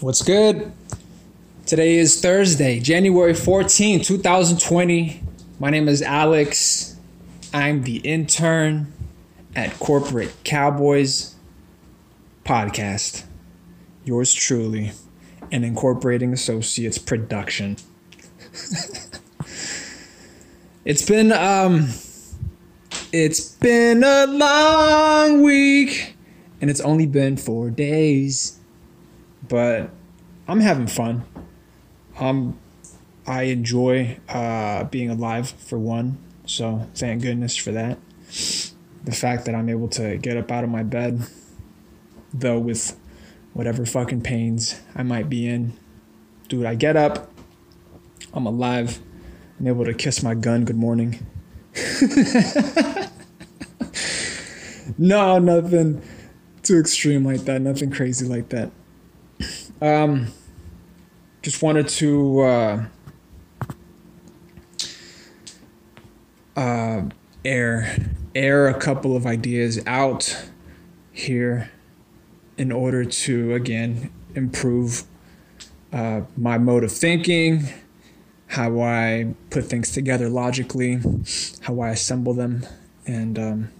What's good? Today is Thursday, January 14, 2020. My name is Alex. I'm the intern at Corporate Cowboys Podcast. Yours truly, an Incorporating Associates production. it's been um it's been a long week and it's only been 4 days. But I'm having fun. Um I enjoy uh being alive for one. So thank goodness for that. The fact that I'm able to get up out of my bed though with whatever fucking pains I might be in. Dude, I get up. I'm alive. I'm able to kiss my gun good morning. no, nothing too extreme like that. Nothing crazy like that. Um, just wanted to uh, uh, air air a couple of ideas out here in order to again improve uh, my mode of thinking, how I put things together logically, how I assemble them, and um,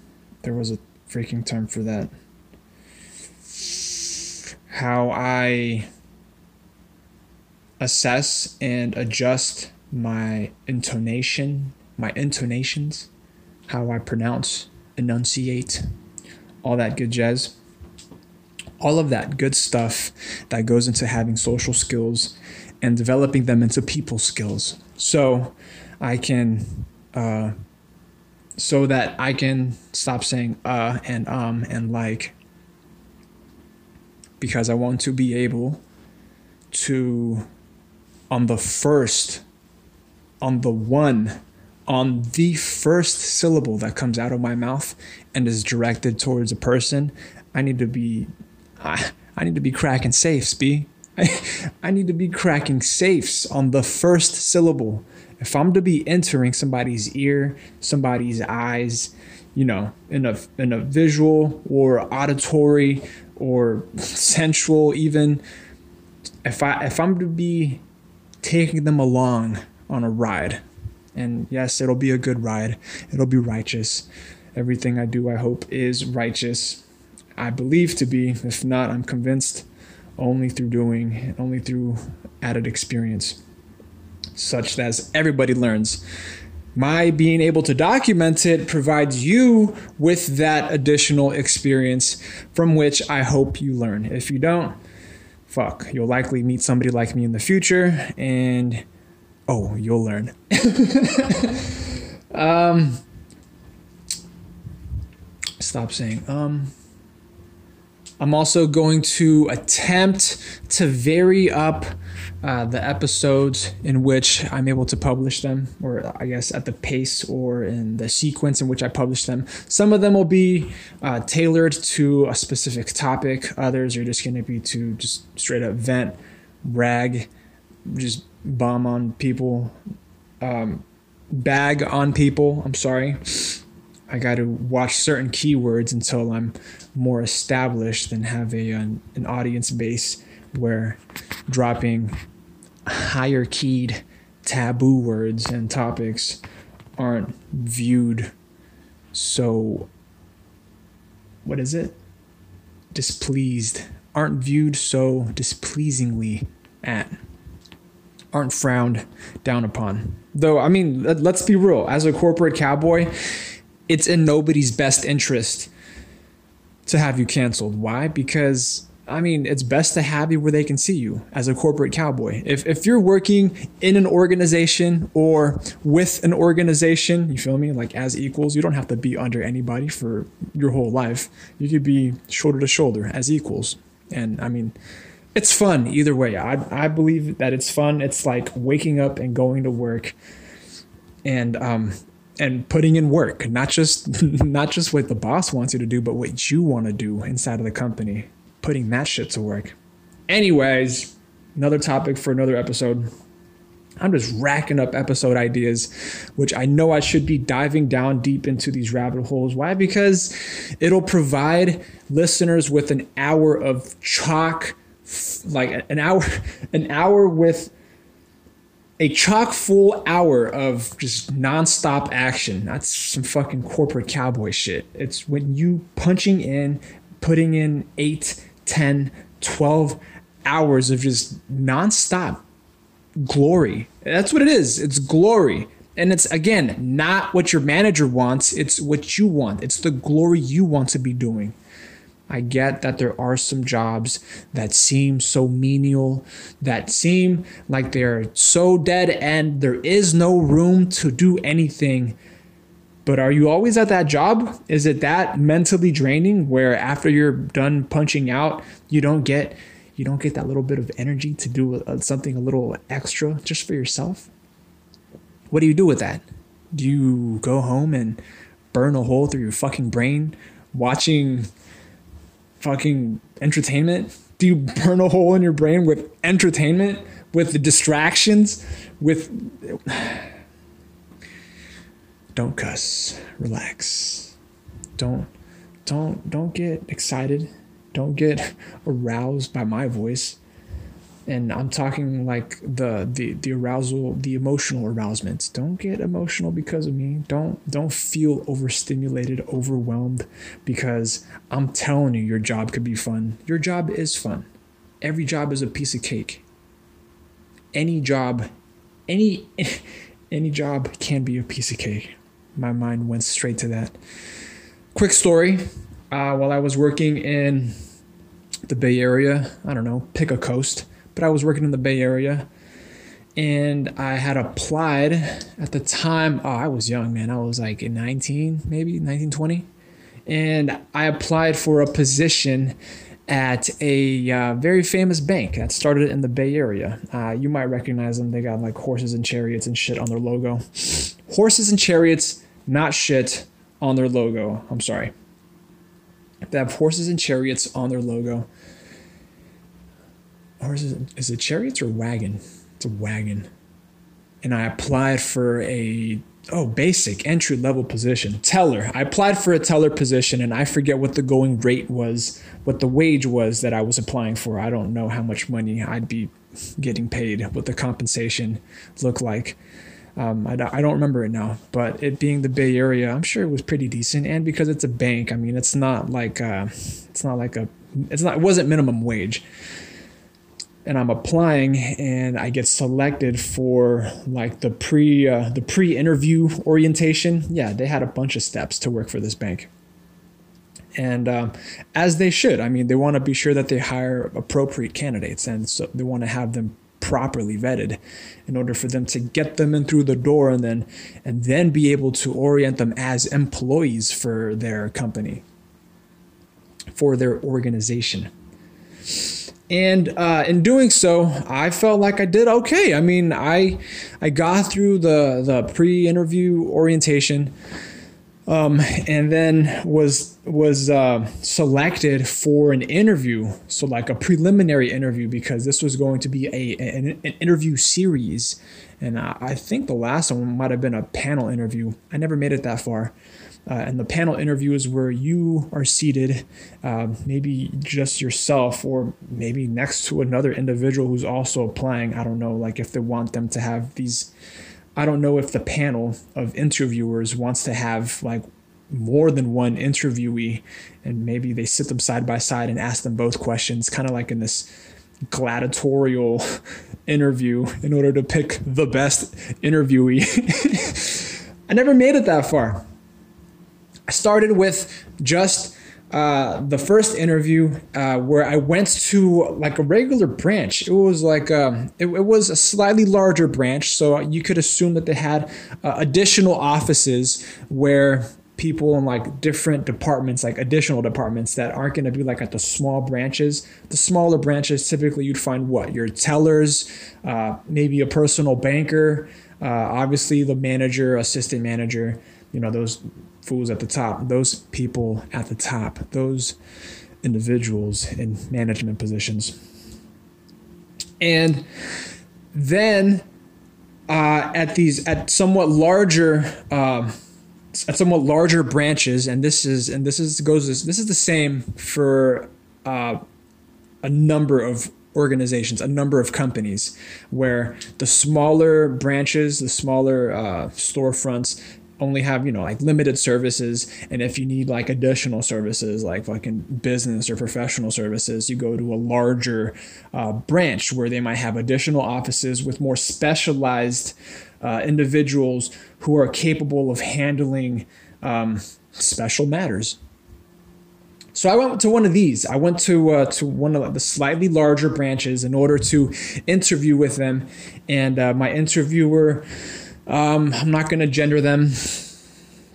there was a freaking term for that. How I assess and adjust my intonation, my intonations, how I pronounce, enunciate, all that good jazz. All of that good stuff that goes into having social skills and developing them into people skills. So I can, uh, so that I can stop saying uh and um and like because I want to be able to on the first, on the one, on the first syllable that comes out of my mouth and is directed towards a person, I need to be, I, I need to be cracking safes, B. I, I need to be cracking safes on the first syllable. If I'm to be entering somebody's ear, somebody's eyes, you know, in a in a visual or auditory or sensual even, if I if I'm to be taking them along on a ride. And yes, it'll be a good ride. It'll be righteous. Everything I do, I hope, is righteous. I believe to be. If not, I'm convinced only through doing, and only through added experience, such as everybody learns. My being able to document it provides you with that additional experience from which I hope you learn. If you don't, fuck, you'll likely meet somebody like me in the future and oh, you'll learn. um, stop saying um. I'm also going to attempt to vary up uh, the episodes in which I'm able to publish them, or I guess at the pace or in the sequence in which I publish them. Some of them will be uh, tailored to a specific topic, others are just going to be to just straight up vent, rag, just bomb on people, um, bag on people. I'm sorry. I got to watch certain keywords until I'm more established and have a an, an audience base where dropping higher keyed taboo words and topics aren't viewed so what is it? Displeased aren't viewed so displeasingly at aren't frowned down upon. Though i mean let's be real as a corporate cowboy it's in nobody's best interest to have you canceled. Why? Because I mean, it's best to have you where they can see you as a corporate cowboy. If, if you're working in an organization or with an organization, you feel me, like as equals, you don't have to be under anybody for your whole life. You could be shoulder to shoulder as equals. And I mean, it's fun either way. I, I believe that it's fun. It's like waking up and going to work and um, and putting in work, not just not just what the boss wants you to do, but what you want to do inside of the company. Putting that shit to work. Anyways, another topic for another episode. I'm just racking up episode ideas, which I know I should be diving down deep into these rabbit holes. Why? Because it'll provide listeners with an hour of chalk, like an hour, an hour with a chock full hour of just nonstop action. That's some fucking corporate cowboy shit. It's when you punching in, putting in 8, 10, 12 hours of just nonstop glory. That's what it is. It's glory. And it's again not what your manager wants, it's what you want. It's the glory you want to be doing. I get that there are some jobs that seem so menial, that seem like they're so dead end, there is no room to do anything. But are you always at that job? Is it that mentally draining where after you're done punching out, you don't get you don't get that little bit of energy to do uh, something a little extra just for yourself? What do you do with that? Do you go home and burn a hole through your fucking brain watching fucking entertainment? Do you burn a hole in your brain with entertainment, with the distractions, with. Don't cuss. Relax. Don't don't don't get excited. Don't get aroused by my voice and I'm talking like the the the arousal, the emotional arousements. Don't get emotional because of me. Don't don't feel overstimulated, overwhelmed because I'm telling you your job could be fun. Your job is fun. Every job is a piece of cake. Any job, any any job can be a piece of cake. My mind went straight to that. Quick story. Uh, while I was working in the Bay Area, I don't know, pick a coast but I was working in the Bay Area and I had applied at the time. Oh, I was young, man. I was like 19, maybe 19, 20. And I applied for a position at a uh, very famous bank that started in the Bay Area. Uh, you might recognize them. They got like horses and chariots and shit on their logo. Horses and chariots, not shit on their logo. I'm sorry. They have horses and chariots on their logo or is it, is it chariots or wagon? It's a wagon. And I applied for a oh basic entry level position teller. I applied for a teller position and i forget what the going rate was what the wage was that i was applying for. I don't know how much money i'd be getting paid what the compensation looked like. Um, I, I don't remember it now but it being the bay area i'm sure it was pretty decent. And because it's a bank i mean it's not like uh, it's not like a it's not it wasn't minimum wage and I'm applying and I get selected for like the pre uh, the pre-interview orientation. Yeah, they had a bunch of steps to work for this bank. And um, as they should, I mean, they want to be sure that they hire appropriate candidates, and so they want to have them properly vetted in order for them to get them in through the door and then and then be able to orient them as employees for their company for their organization and uh, in doing so, I felt like I did okay. I mean, I I got through the the pre-interview orientation, um, and then was was uh, selected for an interview. So like a preliminary interview because this was going to be a an, an interview series, and I, I think the last one might have been a panel interview. I never made it that far. Uh, and the panel interview is where you are seated, uh, maybe just yourself, or maybe next to another individual who's also applying. I don't know, like if they want them to have these. I don't know if the panel of interviewers wants to have like more than one interviewee, and maybe they sit them side by side and ask them both questions, kind of like in this gladiatorial interview in order to pick the best interviewee. I never made it that far. I started with just uh, the first interview uh, where I went to like a regular branch. It was like um, it, it, was a slightly larger branch, so you could assume that they had uh, additional offices where people in like different departments, like additional departments that aren't going to be like at the small branches. The smaller branches, typically, you'd find what your tellers, uh, maybe a personal banker, uh, obviously the manager, assistant manager. You know those fools at the top, those people at the top, those individuals in management positions. And then uh, at these at somewhat larger uh, at somewhat larger branches, and this is and this is goes this, this is the same for uh, a number of organizations, a number of companies, where the smaller branches, the smaller uh, storefronts only have you know like limited services and if you need like additional services like fucking business or professional services you go to a larger uh, branch where they might have additional offices with more specialized uh, individuals who are capable of handling um, special matters so I went to one of these. I went to uh, to one of the slightly larger branches in order to interview with them, and uh, my interviewer. Um, I'm not going to gender them,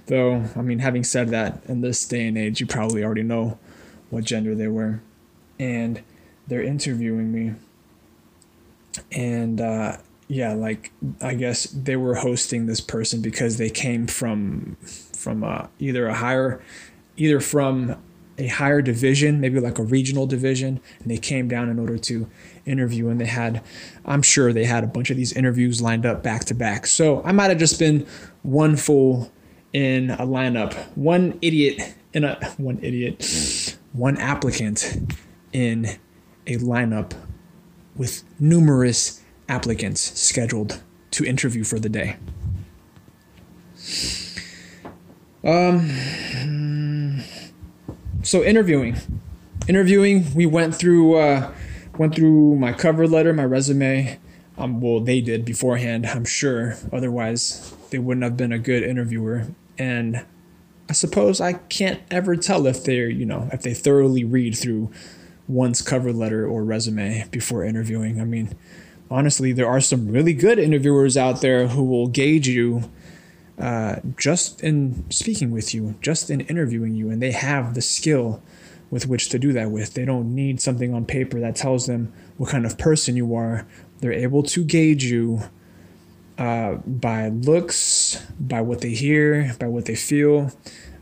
though. I mean, having said that, in this day and age, you probably already know what gender they were, and they're interviewing me, and uh, yeah, like I guess they were hosting this person because they came from from uh, either a higher, either from a higher division, maybe like a regional division, and they came down in order to interview. And they had, I'm sure they had a bunch of these interviews lined up back to back. So I might have just been one fool in a lineup, one idiot in a one idiot, one applicant in a lineup with numerous applicants scheduled to interview for the day. Um so interviewing, interviewing. We went through uh, went through my cover letter, my resume. Um, well, they did beforehand, I'm sure. Otherwise, they wouldn't have been a good interviewer. And I suppose I can't ever tell if they're, you know, if they thoroughly read through one's cover letter or resume before interviewing. I mean, honestly, there are some really good interviewers out there who will gauge you uh, just in speaking with you, just in interviewing you, and they have the skill with which to do that with. They don't need something on paper that tells them what kind of person you are. They're able to gauge you uh, by looks, by what they hear, by what they feel.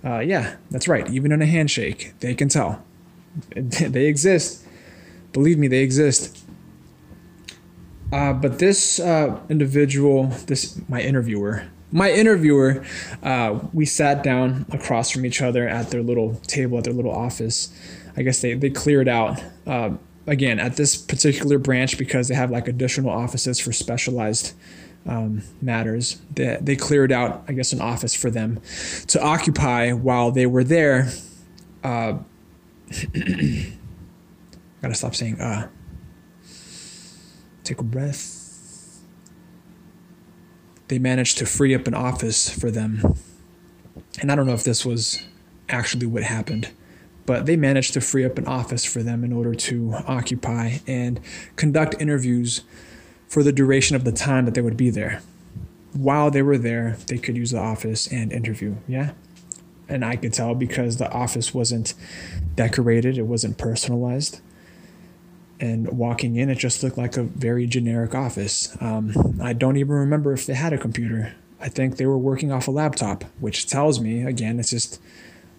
Uh, yeah, that's right. Even in a handshake, they can tell. they exist. Believe me, they exist. Uh, but this uh, individual, this my interviewer, my interviewer, uh, we sat down across from each other at their little table at their little office. I guess they, they cleared out, uh, again, at this particular branch because they have like additional offices for specialized um, matters. They, they cleared out, I guess, an office for them to occupy while they were there. Uh, gotta stop saying uh. Take a breath they managed to free up an office for them. And I don't know if this was actually what happened, but they managed to free up an office for them in order to occupy and conduct interviews for the duration of the time that they would be there. While they were there, they could use the office and interview. Yeah. And I could tell because the office wasn't decorated, it wasn't personalized and walking in, it just looked like a very generic office. Um, I don't even remember if they had a computer. I think they were working off a laptop, which tells me, again, it's just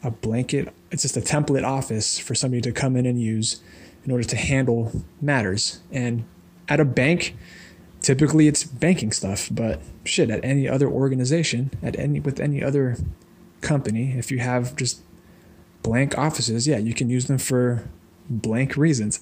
a blanket, it's just a template office for somebody to come in and use in order to handle matters. And at a bank, typically it's banking stuff, but shit, at any other organization, at any with any other company, if you have just blank offices, yeah, you can use them for blank reasons.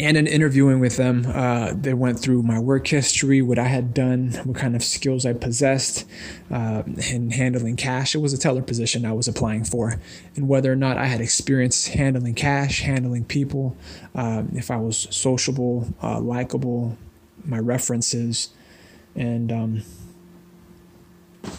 and in interviewing with them, uh, they went through my work history, what I had done, what kind of skills I possessed uh, in handling cash. It was a teller position I was applying for, and whether or not I had experience handling cash, handling people, uh, if I was sociable, uh, likable, my references, and um,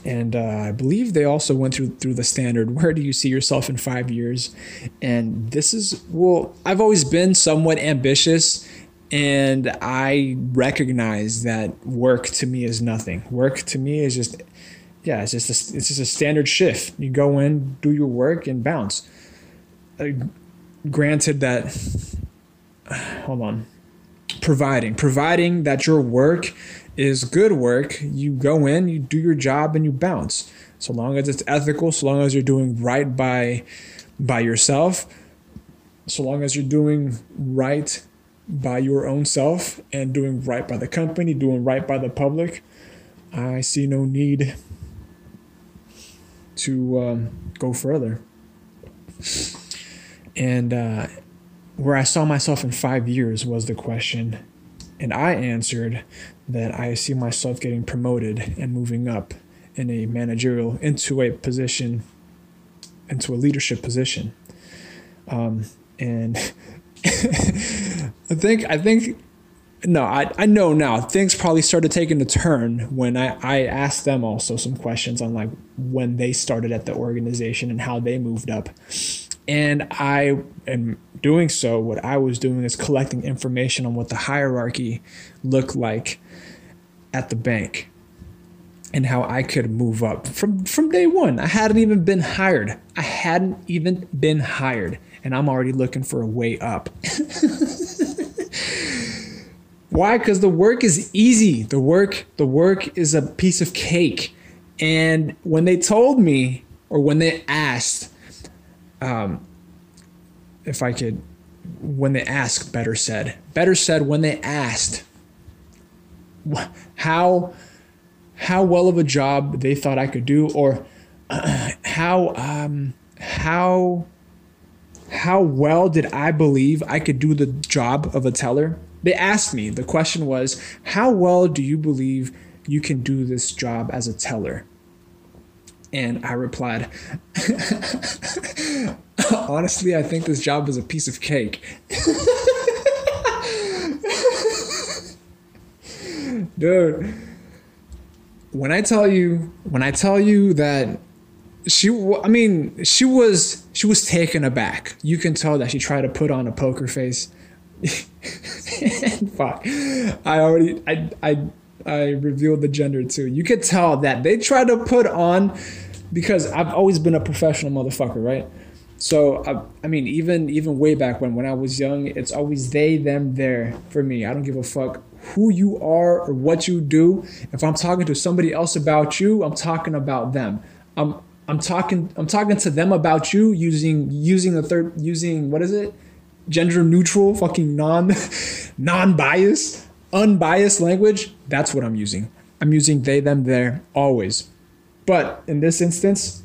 and uh, I believe they also went through through the standard. Where do you see yourself in five years? And this is well, I've always been somewhat ambitious, and I recognize that work to me is nothing. Work to me is just yeah, it's just a, it's just a standard shift. You go in, do your work, and bounce. Uh, granted that, hold on, providing providing that your work is good work. You go in, you do your job, and you bounce. So long as it's ethical, so long as you're doing right by by yourself, so long as you're doing right by your own self and doing right by the company, doing right by the public, I see no need to um, go further. And uh, where I saw myself in five years was the question. And I answered that I see myself getting promoted and moving up in a managerial into a position, into a leadership position. Um, and I think I think no, I, I know now. Things probably started taking a turn when I, I asked them also some questions on like when they started at the organization and how they moved up. And I am doing so. What I was doing is collecting information on what the hierarchy looked like at the bank and how I could move up from from day one. I hadn't even been hired. I hadn't even been hired, and I'm already looking for a way up. Why? Because the work is easy. The work, the work is a piece of cake. And when they told me, or when they asked, um, if I could, when they asked, better said, better said, when they asked, how, how well of a job they thought I could do, or uh, how, um, how, how well did I believe I could do the job of a teller? They asked me, the question was, How well do you believe you can do this job as a teller? And I replied, Honestly, I think this job is a piece of cake. Dude, when I tell you, when I tell you that she, I mean, she was, she was taken aback. You can tell that she tried to put on a poker face Fuck. I already I I I revealed the gender too. You could tell that they try to put on because I've always been a professional motherfucker, right? So I, I mean, even even way back when when I was young, it's always they them there for me. I don't give a fuck who you are or what you do. If I'm talking to somebody else about you, I'm talking about them. I'm I'm talking I'm talking to them about you using using a third using what is it? gender neutral, fucking non non biased, unbiased language, that's what I'm using. I'm using they, them, there always. But in this instance,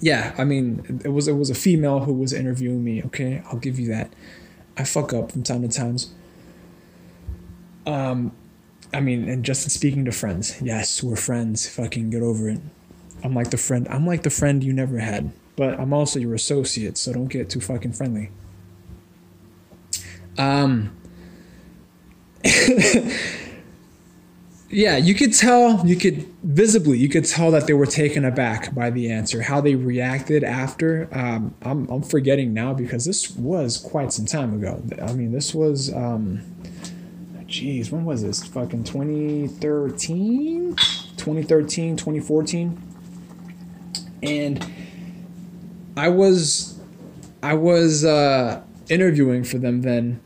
yeah, I mean, it was it was a female who was interviewing me. Okay, I'll give you that. I fuck up from time to times. Um, I mean, and just speaking to friends, yes, we're friends. Fucking get over it. I'm like the friend. I'm like the friend you never had, but I'm also your associate. So don't get too fucking friendly. Um, yeah, you could tell, you could visibly, you could tell that they were taken aback by the answer. How they reacted after, um, I'm, I'm forgetting now because this was quite some time ago. I mean, this was, um, when was this? Fucking 2013? 2013, 2014. And I was, I was, uh, interviewing for them then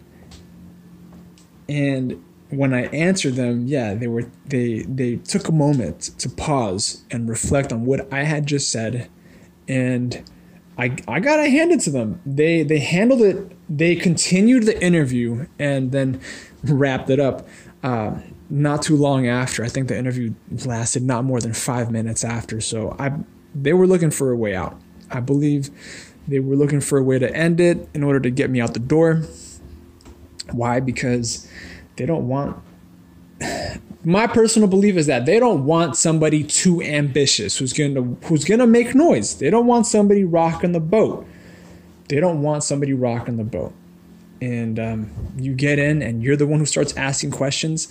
and when I answered them, yeah, they were they they took a moment to pause and reflect on what I had just said, and I I gotta hand it to them. They they handled it. They continued the interview and then wrapped it up. Uh, not too long after, I think the interview lasted not more than five minutes after. So I they were looking for a way out. I believe they were looking for a way to end it in order to get me out the door. Why? Because they don't want my personal belief is that they don't want somebody too ambitious who's to who's to make noise. They don't want somebody rocking the boat. They don't want somebody rocking the boat. And um, you get in and you're the one who starts asking questions,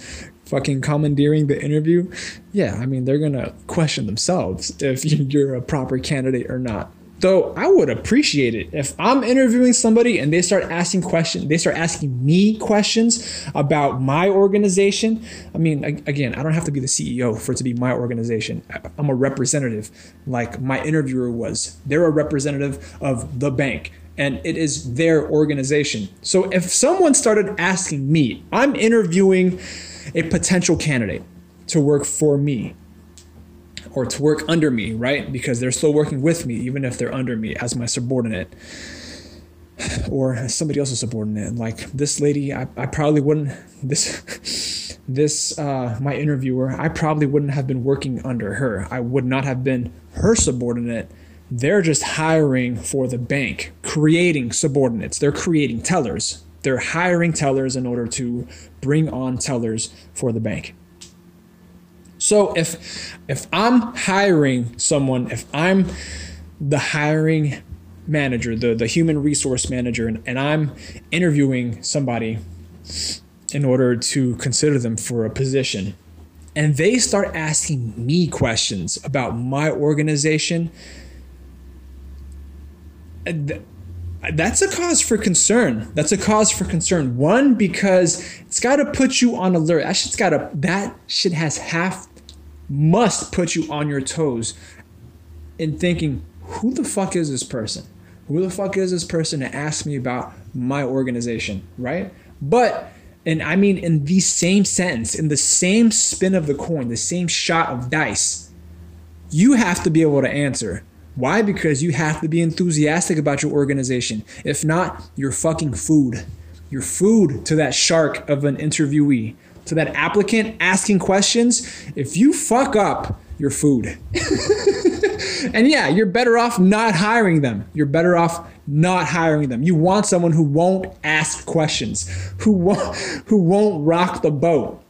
fucking commandeering the interview. Yeah, I mean, they're to question themselves if you're a proper candidate or not. Though I would appreciate it if I'm interviewing somebody and they start asking questions, they start asking me questions about my organization. I mean, again, I don't have to be the CEO for it to be my organization. I'm a representative, like my interviewer was. They're a representative of the bank and it is their organization. So if someone started asking me, I'm interviewing a potential candidate to work for me or to work under me, right? Because they're still working with me, even if they're under me as my subordinate or somebody else's subordinate. Like this lady, I, I probably wouldn't, this, this, uh, my interviewer, I probably wouldn't have been working under her. I would not have been her subordinate they're just hiring for the bank, creating subordinates. They're creating tellers. They're hiring tellers in order to bring on tellers for the bank. So if if I'm hiring someone, if I'm the hiring manager, the, the human resource manager, and, and I'm interviewing somebody in order to consider them for a position, and they start asking me questions about my organization, that's a cause for concern. That's a cause for concern. One, because it's got to put you on alert. That shit's got to, that shit has half, must put you on your toes in thinking, who the fuck is this person? Who the fuck is this person to ask me about my organization, right? But, and I mean in the same sentence, in the same spin of the coin, the same shot of dice, you have to be able to answer. Why? Because you have to be enthusiastic about your organization. If not, you're fucking food. You're food to that shark of an interviewee, to that applicant asking questions. If you fuck up, you're food. and yeah, you're better off not hiring them. You're better off not hiring them. You want someone who won't ask questions, who won't who won't rock the boat.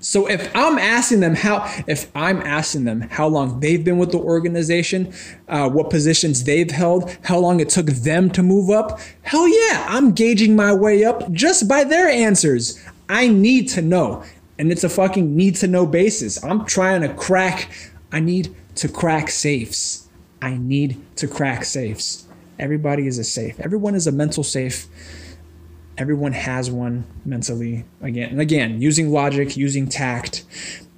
So if I'm asking them how, if I'm asking them how long they've been with the organization, uh, what positions they've held, how long it took them to move up, hell yeah, I'm gauging my way up just by their answers. I need to know, and it's a fucking need to know basis. I'm trying to crack. I need to crack safes. I need to crack safes. Everybody is a safe. Everyone is a mental safe everyone has one mentally again and again using logic using tact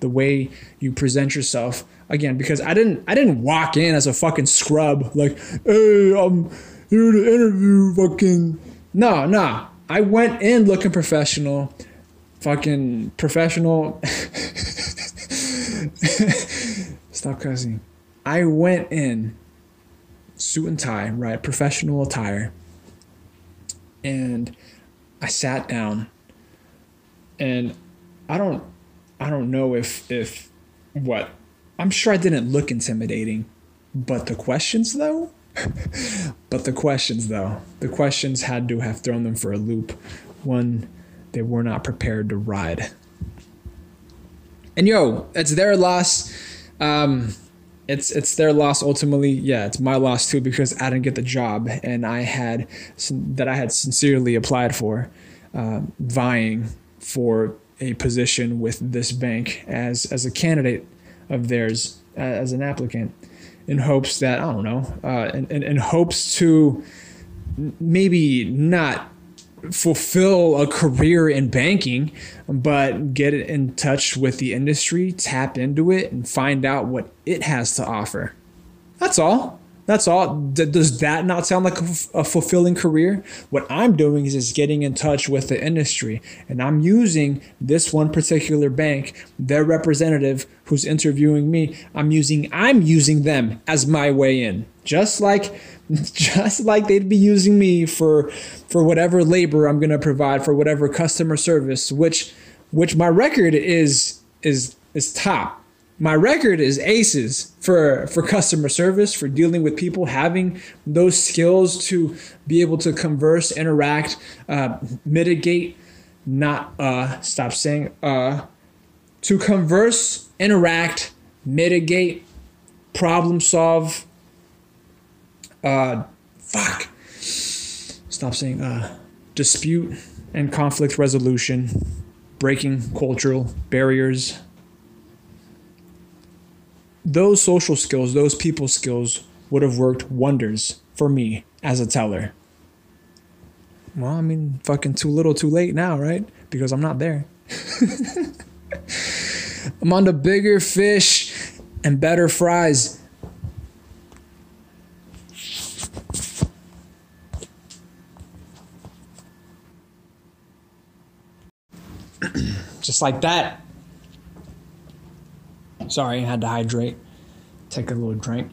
the way you present yourself again because i didn't i didn't walk in as a fucking scrub like hey i'm here to interview fucking no no i went in looking professional fucking professional. Stop cussing. I went in suit and tie right professional attire and I sat down. And I don't I don't know if if what I'm sure I didn't look intimidating, but the questions though but the questions though the questions had to have thrown them for a loop. One they were not prepared to ride and yo it's their loss um it's it's their loss ultimately. Yeah, it's my loss too because I didn't get the job and I had that I had sincerely applied for, uh, vying for a position with this bank as as a candidate of theirs as an applicant, in hopes that I don't know, uh, in, in, in hopes to maybe not fulfill a career in banking, but get in touch with the industry, tap into it, and find out what it has to offer. That's all. That's all. Does that not sound like a, fulfilling career? What I'm doing is just getting in touch with the industry, and I'm using this one particular bank, their representative who's interviewing me. I'm using I'm using them as my way in, just like just like they'd be using me for for whatever labor I'm going to provide for whatever customer service which which my record is is is top my record is aces for for customer service for dealing with people having those skills to be able to converse interact uh, mitigate not uh stop saying uh to converse interact mitigate problem solve uh, fuck. Stop saying uh, dispute and conflict resolution, breaking cultural barriers. Those social skills, those people skills would have worked wonders for me as a teller. Well, I mean, fucking too little, too late now, right? Because I'm not there. I'm on the bigger fish and better fries. just like that. Sorry, I had to hydrate. Take a little drink.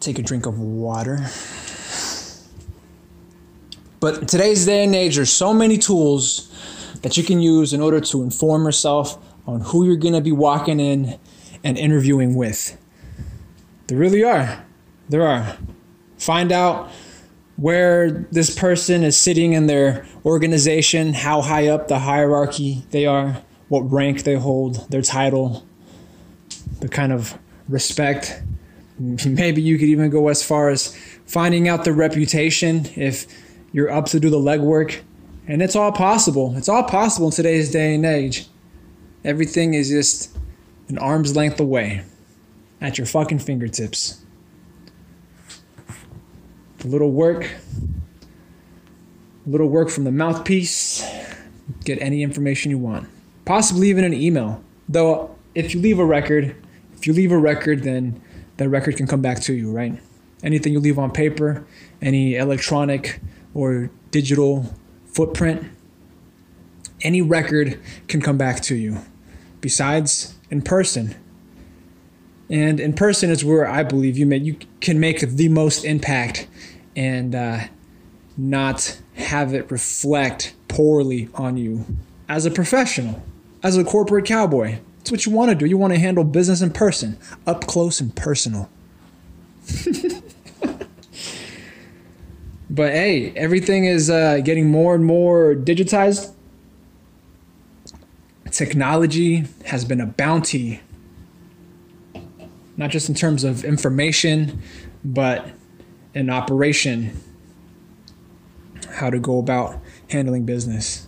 Take a drink of water. But today's day and age, there's so many tools that you can use in order to inform yourself on who you're going to be walking in and interviewing with. There really are. There are. Find out where this person is sitting in their organization, how high up the hierarchy they are, what rank they hold, their title, the kind of respect. Maybe you could even go as far as finding out the reputation if you're up to do the legwork. And it's all possible. It's all possible in today's day and age. Everything is just an arm's length away at your fucking fingertips. A little work, a little work from the mouthpiece, get any information you want. Possibly even an email. Though, if you leave a record, if you leave a record, then that record can come back to you, right? Anything you leave on paper, any electronic or digital footprint, any record can come back to you. Besides, in person. And in person is where I believe you may, you can make the most impact and uh, not have it reflect poorly on you as a professional, as a corporate cowboy. It's what you want to do. You want to handle business in person, up close and personal. but hey, everything is uh, getting more and more digitized. Technology has been a bounty, not just in terms of information, but in operation, how to go about handling business.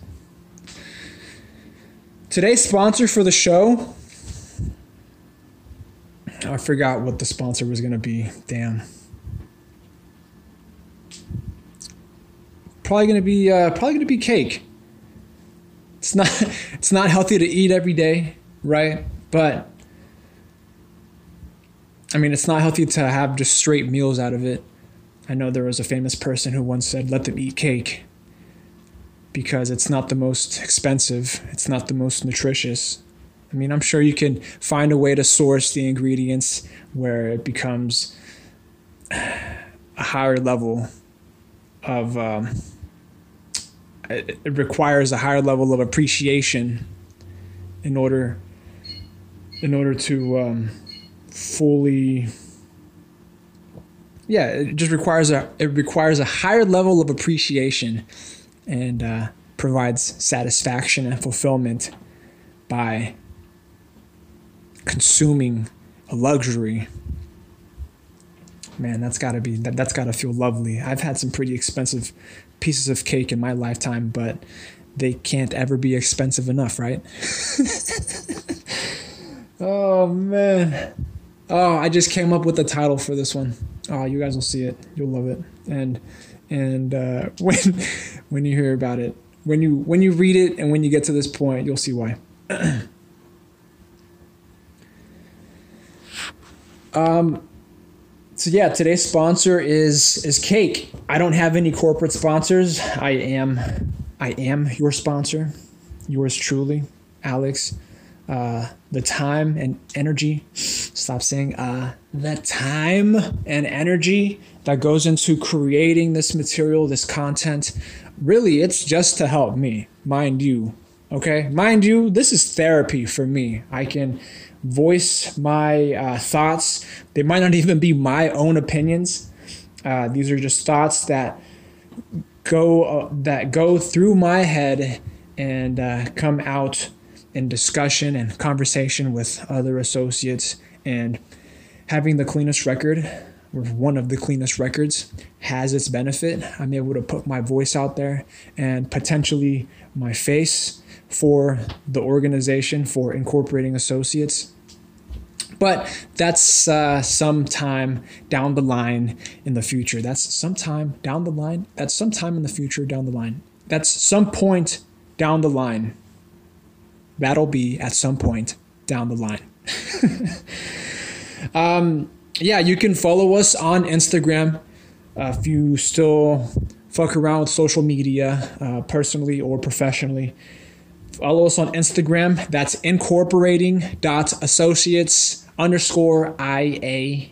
Today's sponsor for the show, I forgot what the sponsor was going to be. Damn. Probably going to be uh, probably going to be cake. It's not it's not healthy to eat every day, right? But I mean, it's not healthy to have just straight meals out of it. I know there was a famous person who once said, "Let them eat cake." Because it's not the most expensive, it's not the most nutritious. I mean, I'm sure you can find a way to source the ingredients where it becomes a higher level of um, it, requires a higher level of appreciation in order in order to um, fully yeah it just requires a it requires a higher level of appreciation and uh, provides satisfaction and fulfillment by consuming a luxury man that's got to be that, that's got to feel lovely i've had some pretty expensive pieces of cake in my lifetime, but they can't ever be expensive enough, right? oh man. Oh, I just came up with the title for this one. Oh, you guys will see it. You'll love it. And and uh, when when you hear about it, when you when you read it, and when you get to this point, you'll see why. um, so yeah, today's sponsor is is cake. I don't have any corporate sponsors. I am I am your sponsor, yours truly, Alex. Uh, the time and energy. Stop saying uh, the time and energy that goes into creating this material, this content. Really, it's just to help me, mind you. Okay, mind you, this is therapy for me. I can voice my uh, thoughts. They might not even be my own opinions. Uh, these are just thoughts that go uh, that go through my head and uh, come out in discussion and conversation with other associates. And having the cleanest record, or one of the cleanest records, has its benefit. I'm able to put my voice out there and potentially my face for the organization for incorporating associates. But that's uh, sometime down the line in the future. That's sometime down the line. That's sometime in the future down the line. That's some point down the line. That'll be at some point down the line. um, yeah, you can follow us on Instagram uh, if you still fuck around with social media, uh, personally or professionally. Follow us on Instagram. That's incorporating dot associates underscore IA.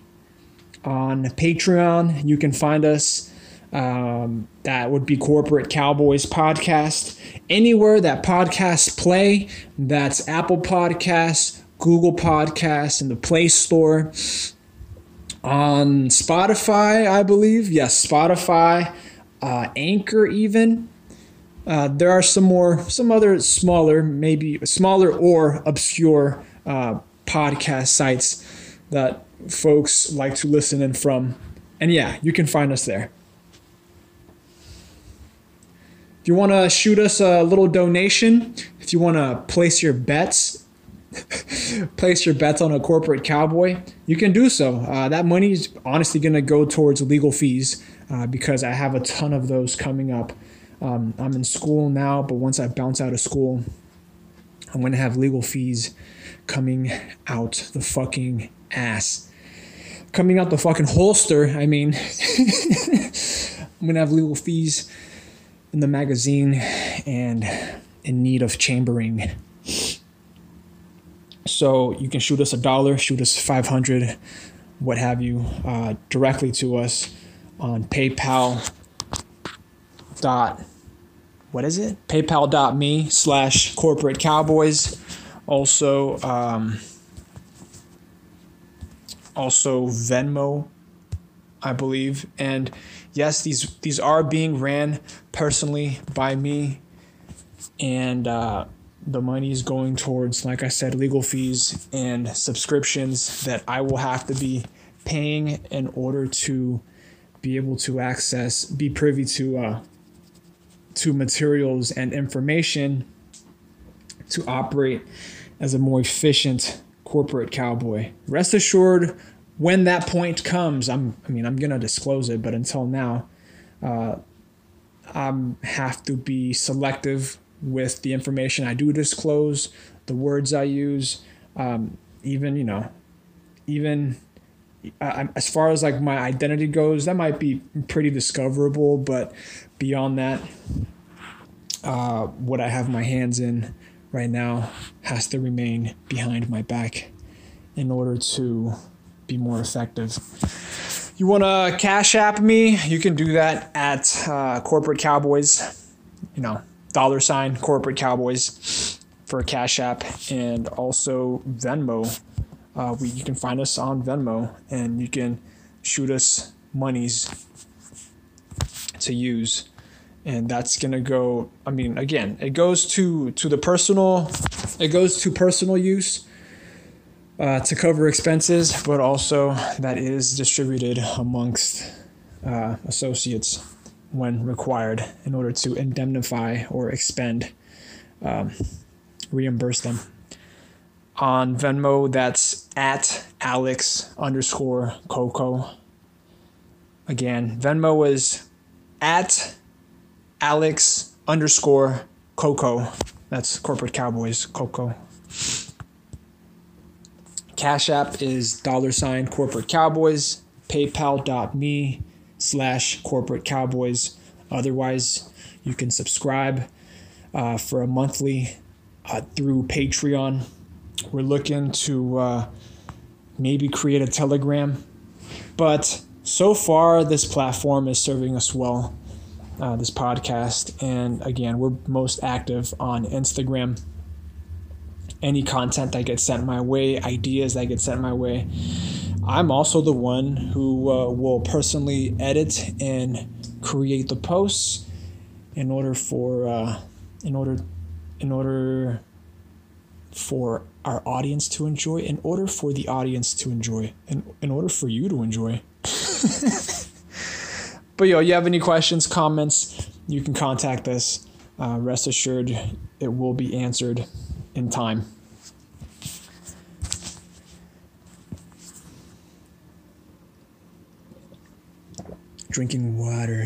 On Patreon, you can find us. Um, that would be Corporate Cowboys Podcast. Anywhere that podcasts play, that's Apple Podcasts, Google Podcasts, in the Play Store, on Spotify, I believe. Yes, Spotify, uh, Anchor, even. Uh, there are some more, some other smaller, maybe smaller or obscure uh, podcast sites that folks like to listen in from. And yeah, you can find us there. If you want to shoot us a little donation, if you want to place your bets, place your bets on a corporate cowboy, you can do so. Uh, that money is honestly going to go towards legal fees uh, because I have a ton of those coming up. Um, I'm in school now, but once I bounce out of school, I'm going to have legal fees coming out the fucking ass. Coming out the fucking holster, I mean, I'm going to have legal fees in the magazine and in need of chambering. So you can shoot us a dollar, shoot us 500, what have you, uh, directly to us on PayPal dot what is it? PayPal.me slash corporate cowboys. Also, um, also Venmo, I believe. And yes, these these are being ran personally by me, and uh, the money is going towards, like I said, legal fees and subscriptions that I will have to be paying in order to be able to access, be privy to, uh, to materials and information to operate as a more efficient corporate cowboy. Rest assured, when that point comes, I'm I mean I'm gonna disclose it, but until now, uh, I have to be selective with the information I do disclose, the words I use, um, even you know, even uh, as far as like my identity goes, that might be pretty discoverable, but beyond that, uh, what I have my hands in right now has to remain behind my back in order to be more effective. You want to cash app me? You can do that at uh, Corporate Cowboys, you know, dollar sign Corporate Cowboys for a cash app, and also Venmo. Uh, we, you can find us on Venmo and you can shoot us monies to use and that's gonna go i mean again it goes to to the personal it goes to personal use uh, to cover expenses, but also that is distributed amongst uh, associates when required in order to indemnify or expend, um, reimburse them. On Venmo, that's at Alex underscore Coco. Again, Venmo is at Alex underscore Coco. That's Corporate Cowboys Coco. Cash App is dollar sign corporate cowboys, paypal.me slash corporate cowboys. Otherwise, you can subscribe uh, for a monthly uh, through Patreon. We're looking to uh, maybe create a Telegram, but so far, this platform is serving us well. Uh, this podcast, and again, we're most active on Instagram any content that gets sent my way, ideas that get sent my way. I'm also the one who uh, will personally edit and create the posts in order for uh, in order in order for our audience to enjoy in order for the audience to enjoy in, in order for you to enjoy but yo you have any questions comments you can contact us uh, rest assured it will be answered in time. Drinking water.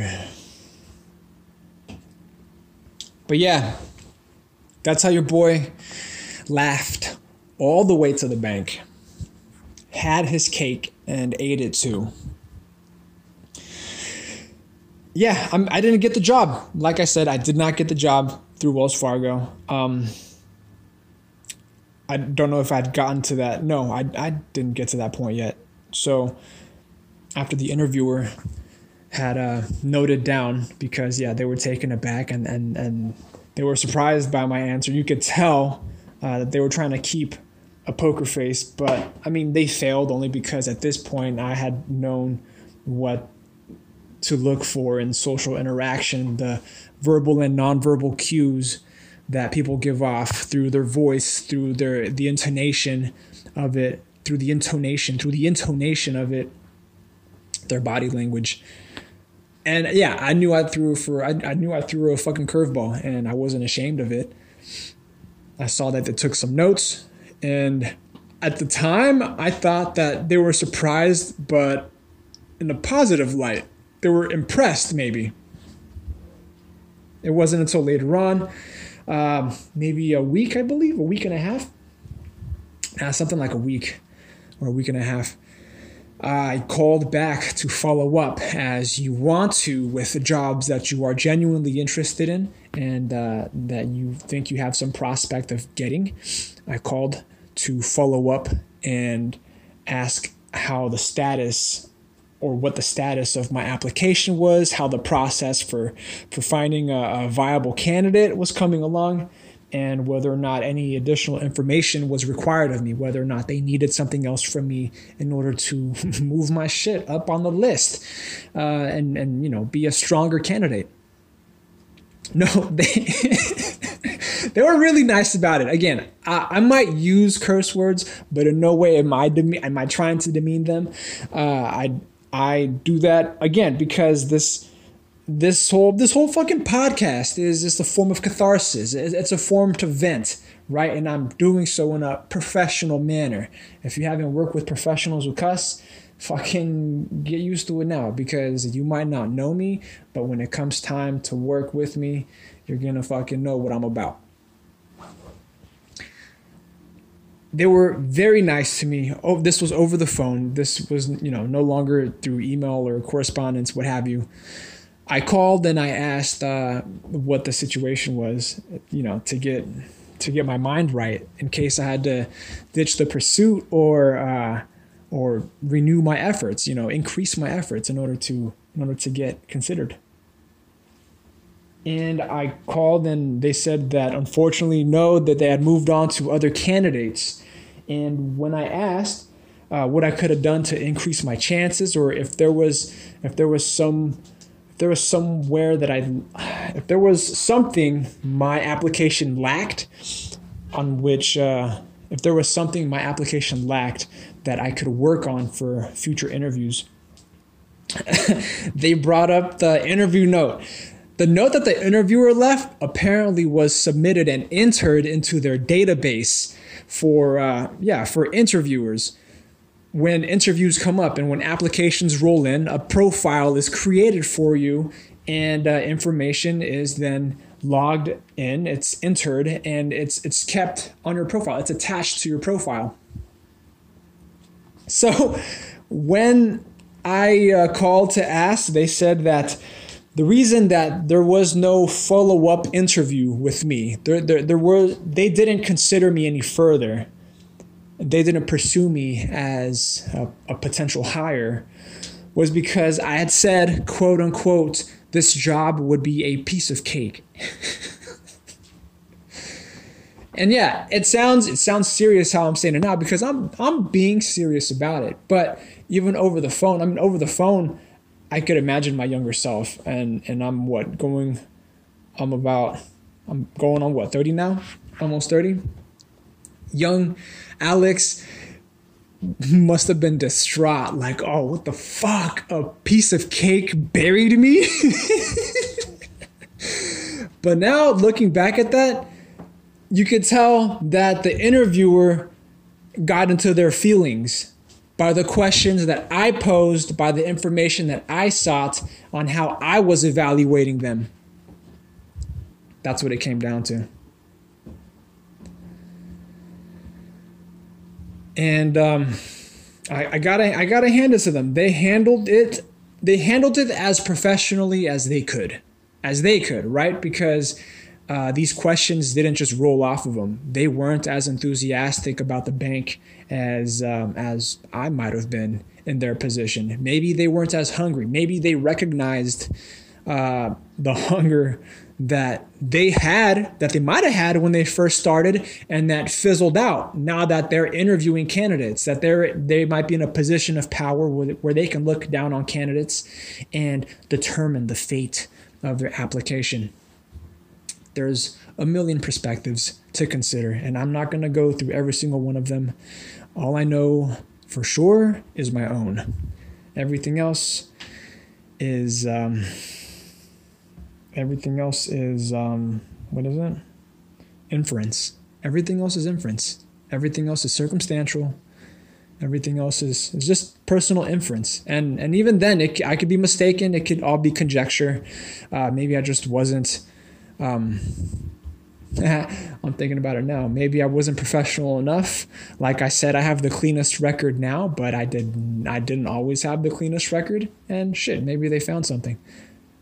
But yeah, that's how your boy laughed all the way to the bank, had his cake, and ate it too. Yeah, I'm, I did not get the job. Like I said, I did not get the job through Wells Fargo. Um, I don't know if I'd gotten to that. No, I, I didn't get to that point yet. So after the interviewer had uh, noted down, because yeah, they were taken aback and, and, and they were surprised by my answer. You could tell uh, that they were trying to keep a poker face, but I mean, they failed only because at this point I had known what to look for in social interaction, the verbal and nonverbal cues that people give off through their voice, through their the intonation of it, through the intonation, through the intonation of it, their body language. And yeah, I knew I threw for I, I knew I threw a fucking curveball and I wasn't ashamed of it. I saw that they took some notes and at the time I thought that they were surprised but in a positive light. They were impressed maybe. It wasn't until later on, um, maybe a week, I believe, a week and a half, uh, something like a week or a week and a half, I called back to follow up as you want to with the jobs that you are genuinely interested in and uh, that you think you have some prospect of getting. I called to follow up and ask how the status or what the status of my application was, how the process for for finding a, a viable candidate was coming along and whether or not any additional information was required of me, whether or not they needed something else from me in order to move my shit up on the list uh, and, and, you know, be a stronger candidate. No, they, they were really nice about it. Again, I, I, might use curse words, but in no way am I, deme- am I trying to demean them. Uh, I, I do that, again, because this this whole this whole fucking podcast is just a form of catharsis. It's a form to vent, right? And I'm doing so in a professional manner. If you haven't worked with professionals who cuss, fucking get used to it now because you might not know me, but when it comes time to work with me, you're gonna fucking know what I'm about. They were very nice to me. Oh, this was over the phone. This was, you know, no longer through email or correspondence, what have you. I called and I asked uh, what the situation was, you know, to get to get my mind right in case I had to ditch the pursuit or uh, or renew my efforts, you know, increase my efforts in order to in order to get considered. And I called and they said that unfortunately no, that they had moved on to other candidates. And when I asked uh, what I could have done to increase my chances, or if there was if there was some there was somewhere that I, if there was something my application lacked, on which, uh, if there was something my application lacked that I could work on for future interviews, they brought up the interview note. The note that the interviewer left apparently was submitted and entered into their database for, uh, yeah, for interviewers when interviews come up and when applications roll in, a profile is created for you and uh, information is then logged in, it's entered, and it's it's kept on your profile. It's attached to your profile. So when I uh, called to ask, they said that the reason that there was no follow-up interview with me, there, there, there were they didn't consider me any further they didn't pursue me as a, a potential hire was because I had said, quote unquote, this job would be a piece of cake. and yeah, it sounds it sounds serious how I'm saying it now because I'm I'm being serious about it. But even over the phone, I mean over the phone, I could imagine my younger self and and I'm what going I'm about I'm going on what 30 now? Almost 30. Young Alex must have been distraught like oh what the fuck a piece of cake buried me but now looking back at that you could tell that the interviewer got into their feelings by the questions that I posed, by the information that I sought on how I was evaluating them. That's what it came down to. And um, I, I gotta I gotta hand it to them. They handled it. They handled it as professionally as they could, as they could, right? Because uh, these questions didn't just roll off of them. They weren't as enthusiastic about the bank as um, as I might have been in their position. Maybe they weren't as hungry. Maybe they recognized uh, the hunger that they had, that they might have had when they first started, and that fizzled out. Now that they're interviewing candidates, that they're they might be in a position of power where, where they can look down on candidates and determine the fate of their application. There's a million perspectives to consider, and I'm not going to go through every single one of them. All I know for sure is my own. Everything else is um, everything else is um, what is it? Inference. Everything else is inference. Everything else is circumstantial. Everything else is, is just personal inference, and and even then, it, I could be mistaken. It could all be conjecture. Uh, maybe I just wasn't. Um, I'm thinking about it now. Maybe I wasn't professional enough. Like I said, I have the cleanest record now, but I did I didn't always have the cleanest record. And shit, maybe they found something.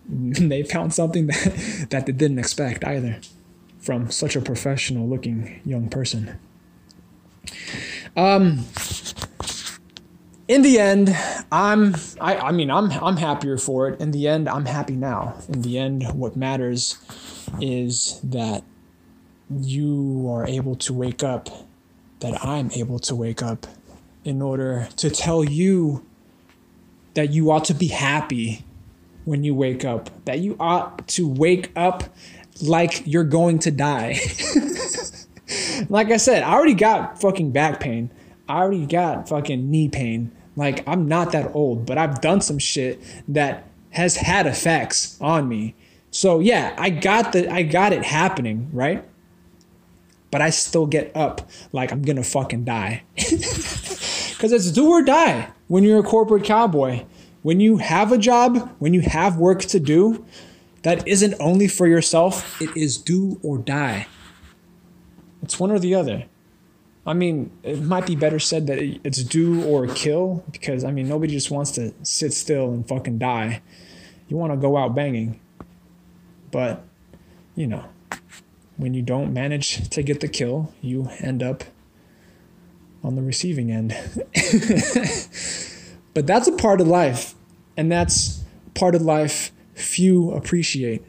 they found something that that they didn't expect either from such a professional looking young person. Um in the end, I'm I, I mean I'm I'm happier for it. In the end, I'm happy now. In the end, what matters is that you are able to wake up, that I'm able to wake up in order to tell you that you ought to be happy when you wake up, that you ought to wake up like you're going to die. like I said, I already got fucking back pain. I already got fucking knee pain. Like I'm not that old, but I've done some shit that has had effects on me. So yeah, I got the I got it happening, right? But I still get up like I'm gonna fucking die. Cause it's do or die when you're a corporate cowboy. When you have a job, when you have work to do, that isn't only for yourself, it is do or die. It's one or the other. I mean, it might be better said that it's do or kill because, I mean, nobody just wants to sit still and fucking die. You want to go out banging. But, you know, when you don't manage to get the kill, you end up on the receiving end. But that's a part of life, and that's part of life few appreciate.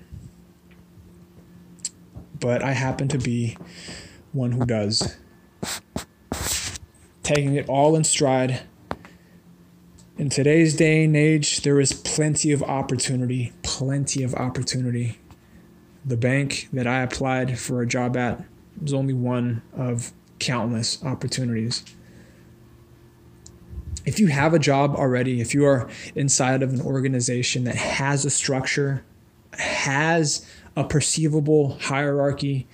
But I happen to be one who does. Taking it all in stride. In today's day and age, there is plenty of opportunity, plenty of opportunity. The bank that I applied for a job at was only one of countless opportunities if you have a job already, if you are inside of an organization that has a structure, has a perceivable hierarchy,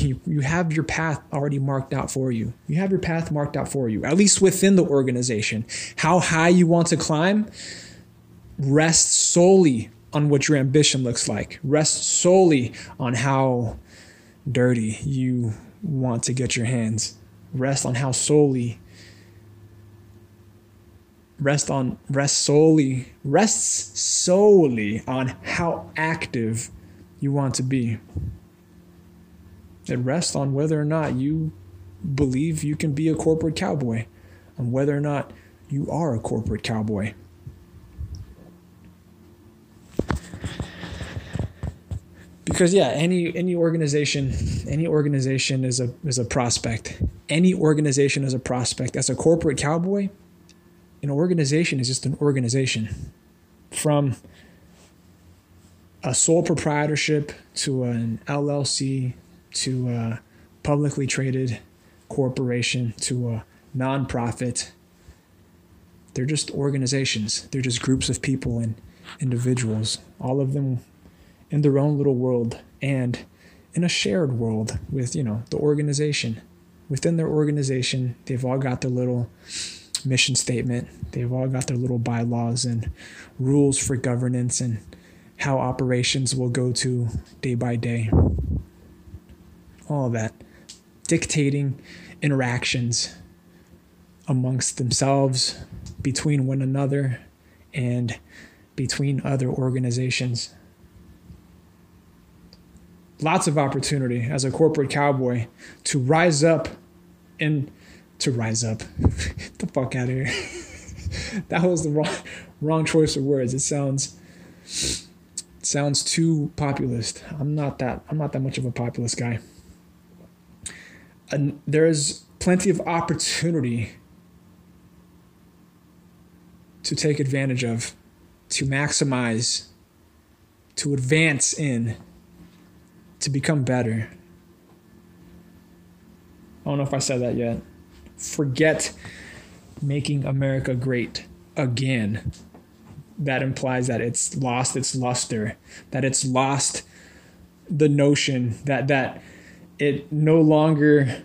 you, you have your path already marked out for you. You have your path marked out for you, at least within the organization. How high you want to climb rests solely on what your ambition looks like, rests solely on how dirty you want to get your hands, rest on how solely rest on rest solely rests solely on how active you want to be. It rests on whether or not you believe you can be a corporate cowboy, on whether or not you are a corporate cowboy. Because yeah, any any organization, any organization is a is a prospect. Any organization is a prospect. As a corporate cowboy, an organization is just an organization from a sole proprietorship to an LLC to a publicly traded corporation to a nonprofit. They're just organizations. They're just groups of people and individuals, all of them in their own little world and in a shared world with, you know, the organization. Within their organization, they've all got their little mission statement. They've all got their little bylaws and rules for governance and how operations will go to day by day. All that. Dictating interactions amongst themselves, between one another, and between other organizations. Lots of opportunity as a corporate cowboy to rise up and to rise up. the fuck out of here. that was the wrong wrong choice of words. It sounds sounds too populist. I'm not that. I'm not that much of a populist guy. And there's plenty of opportunity to take advantage of, to maximize, to advance in, to become better. I don't know if I said that yet. Forget making America great again that implies that it's lost its luster, that it's lost the notion that that it no longer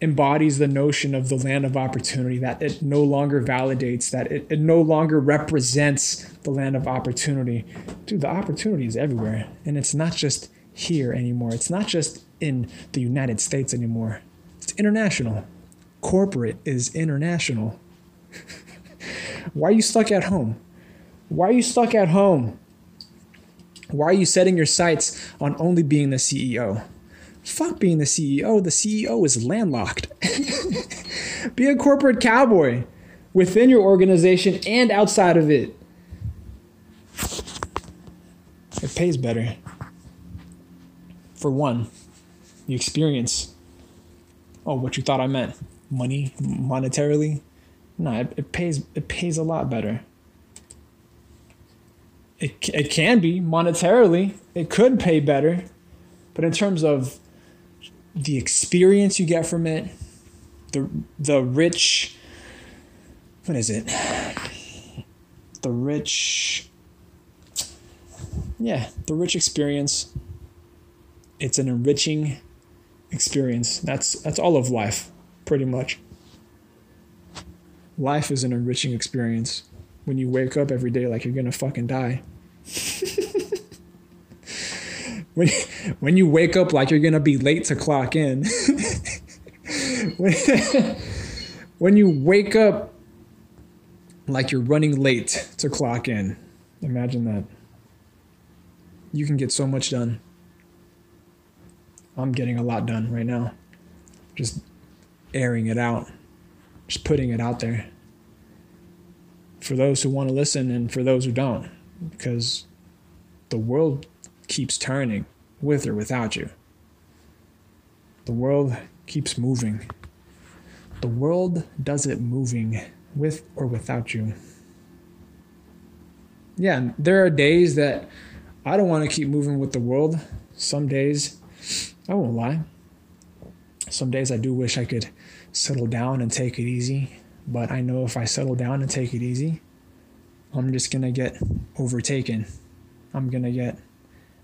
embodies the notion of the land of opportunity, that it no longer validates, that it, it no longer represents the land of opportunity. Dude, the opportunity is everywhere. And it's not just here anymore. It's not just in the United States anymore. It's international. Corporate is international. Why are you stuck at home? Why are you stuck at home? Why are you setting your sights on only being the CEO? Fuck being the CEO. The CEO is landlocked. Be a corporate cowboy within your organization and outside of it. It pays better. For one, the experience. Oh, what you thought I meant? Money, monetarily? No, it, it pays. It pays a lot better it, it can be monetarily it could pay better but in terms of the experience you get from it the the rich what is it the rich yeah the rich experience it's an enriching experience that's that's all of life pretty much life is an enriching experience when you wake up every day like you're gonna fucking die. when, when you wake up like you're gonna be late to clock in. when, when you wake up like you're running late to clock in. Imagine that. You can get so much done. I'm getting a lot done right now. Just airing it out, just putting it out there for those who want to listen and for those who don't, because the world keeps turning with or without you. The world keeps moving. The world does it moving with or without you. Yeah, there are days that I don't want to keep moving with the world. Some days, I won't lie. Some days I do wish I could settle down and take it easy but I know if I settle down and take it easy, I'm just going to get overtaken. I'm going to get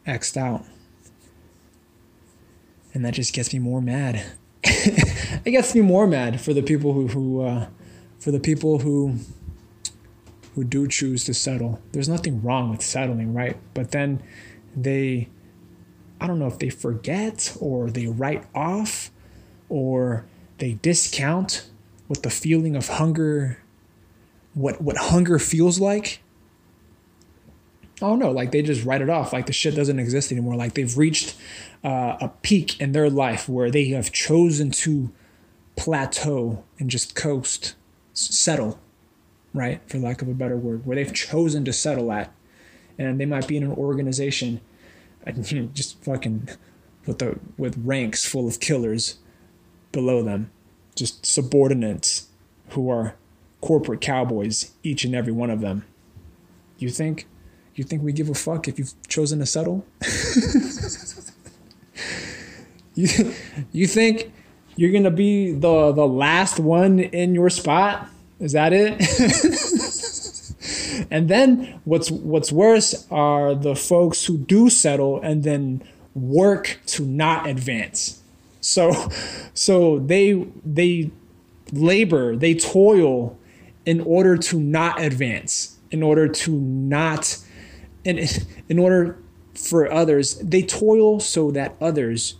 X'd out. And that just gets me more mad. it gets me more mad for the people who, who uh, for the people who who do choose to settle. There's nothing wrong with settling, right? But then they I don't know if they forget or they write off or they discount what the feeling of hunger what what hunger feels like. Oh no like they just write it off like the shit doesn't exist anymore. Like they've reached uh, a peak in their life where they have chosen to plateau and just coast settle right? For lack of a better word where they've chosen to settle at. And they might be in an organization just fucking with the with ranks full of killers below them just subordinates who are corporate cowboys, each and every one of them. You think you think we give a fuck if you've chosen to settle? you you think you're gonna be the the last one in your spot? Is that it? and then what's what's worse are the folks who do settle and then work to not advance. So so they they labor, they toil in order to not advance, in order to not in in order for others, they toil so that others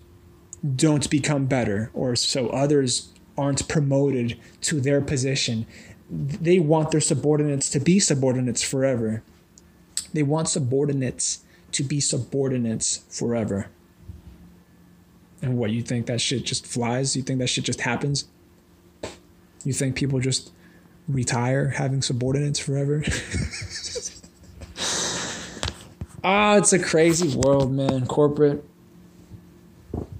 don't become better or so others aren't promoted to their position. They want their subordinates to be subordinates forever. They want subordinates to be subordinates forever. And what, you think that shit just flies? You think that shit just happens? You think people just retire having subordinates forever? Ah, it's a crazy world, man. Corporate.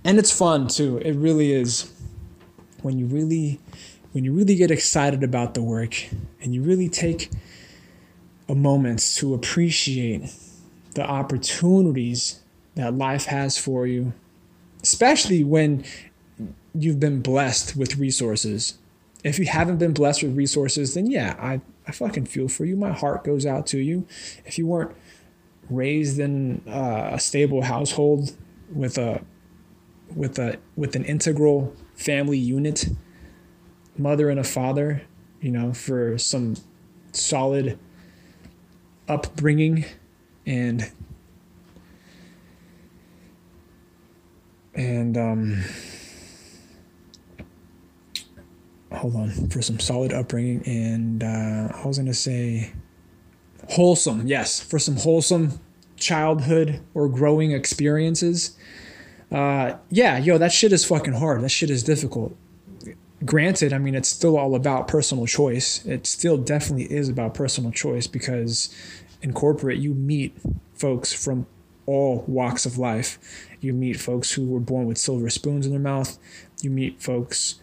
And it's fun too. It really is. When you really when you really get excited about the work and you really take a moment to appreciate the opportunities that life has for you, especially when you've been blessed with resources. If you haven't been blessed with resources, then yeah, I, I fucking feel for you. My heart goes out to you. If you weren't raised in uh, a stable household with a with a with an integral family unit, mother and a father, you know, for some solid upbringing and and um hold on for some solid upbringing and uh, I was gonna say wholesome yes for some wholesome childhood or growing experiences uh, yeah yo that shit is fucking hard that shit is difficult granted, I mean, it's still all about personal choice. It still definitely is about personal choice because in corporate, you meet folks from all walks of life. You meet folks who were born with silver spoons in their mouth. You meet folks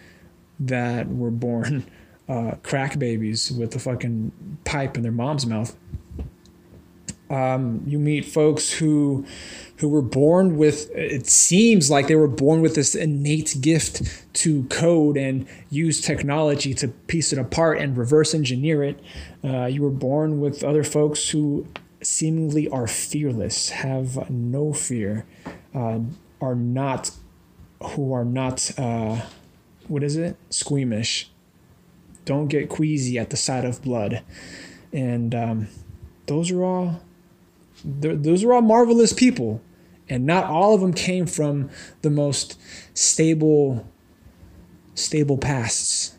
that were born uh, crack babies with a fucking pipe in their mom's mouth. Um, you meet folks who who were born with it seems like they were born with this innate gift to code and use technology to piece it apart and reverse engineer it uh, you were born with other folks who seemingly are fearless have no fear uh, are not who are not uh, what is it? Squeamish. Don't get queasy at the sight of blood. And um, those are all those are all marvelous people. And not all of them came from the most stable stable pasts.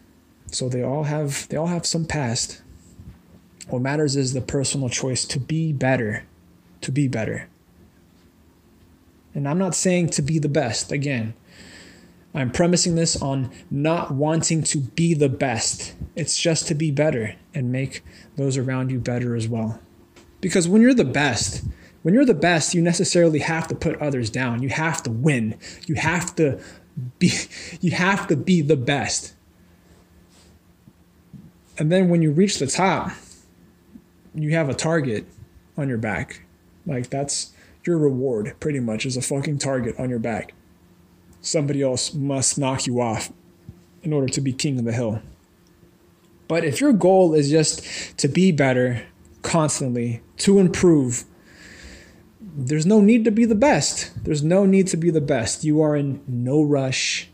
So they all have they all have some past. What matters is the personal choice to be better to be better and i'm not saying to be the best again i'm premising this on not wanting to be the best it's just to be better and make those around you better as well because when you're the best when you're the best, you necessarily have to put others down. You have to win. You have to be you have to be the best. And then when you reach the top, you have a target on your back. Like that's your reward pretty much is a fucking target on your back. Somebody else must knock you off in order to be king of the hill. But if your goal is just to be better constantly, to improve, there's no need to be the best. There's no need to be the best. You are in no rush.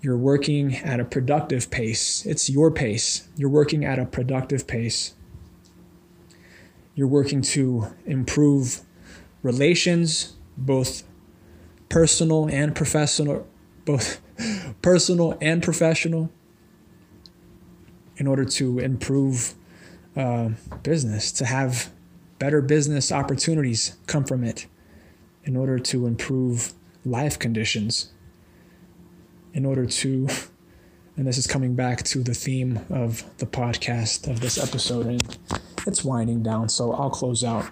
You're working at a productive pace. It's your pace. You're working at a productive pace. You're working to improve relations, both personal and professional, both personal and professional, in order to improve uh, business, to have better business opportunities come from it in order to improve life conditions, in order to, and this is coming back to the theme of the podcast of this episode, and it's winding down, so I'll close out.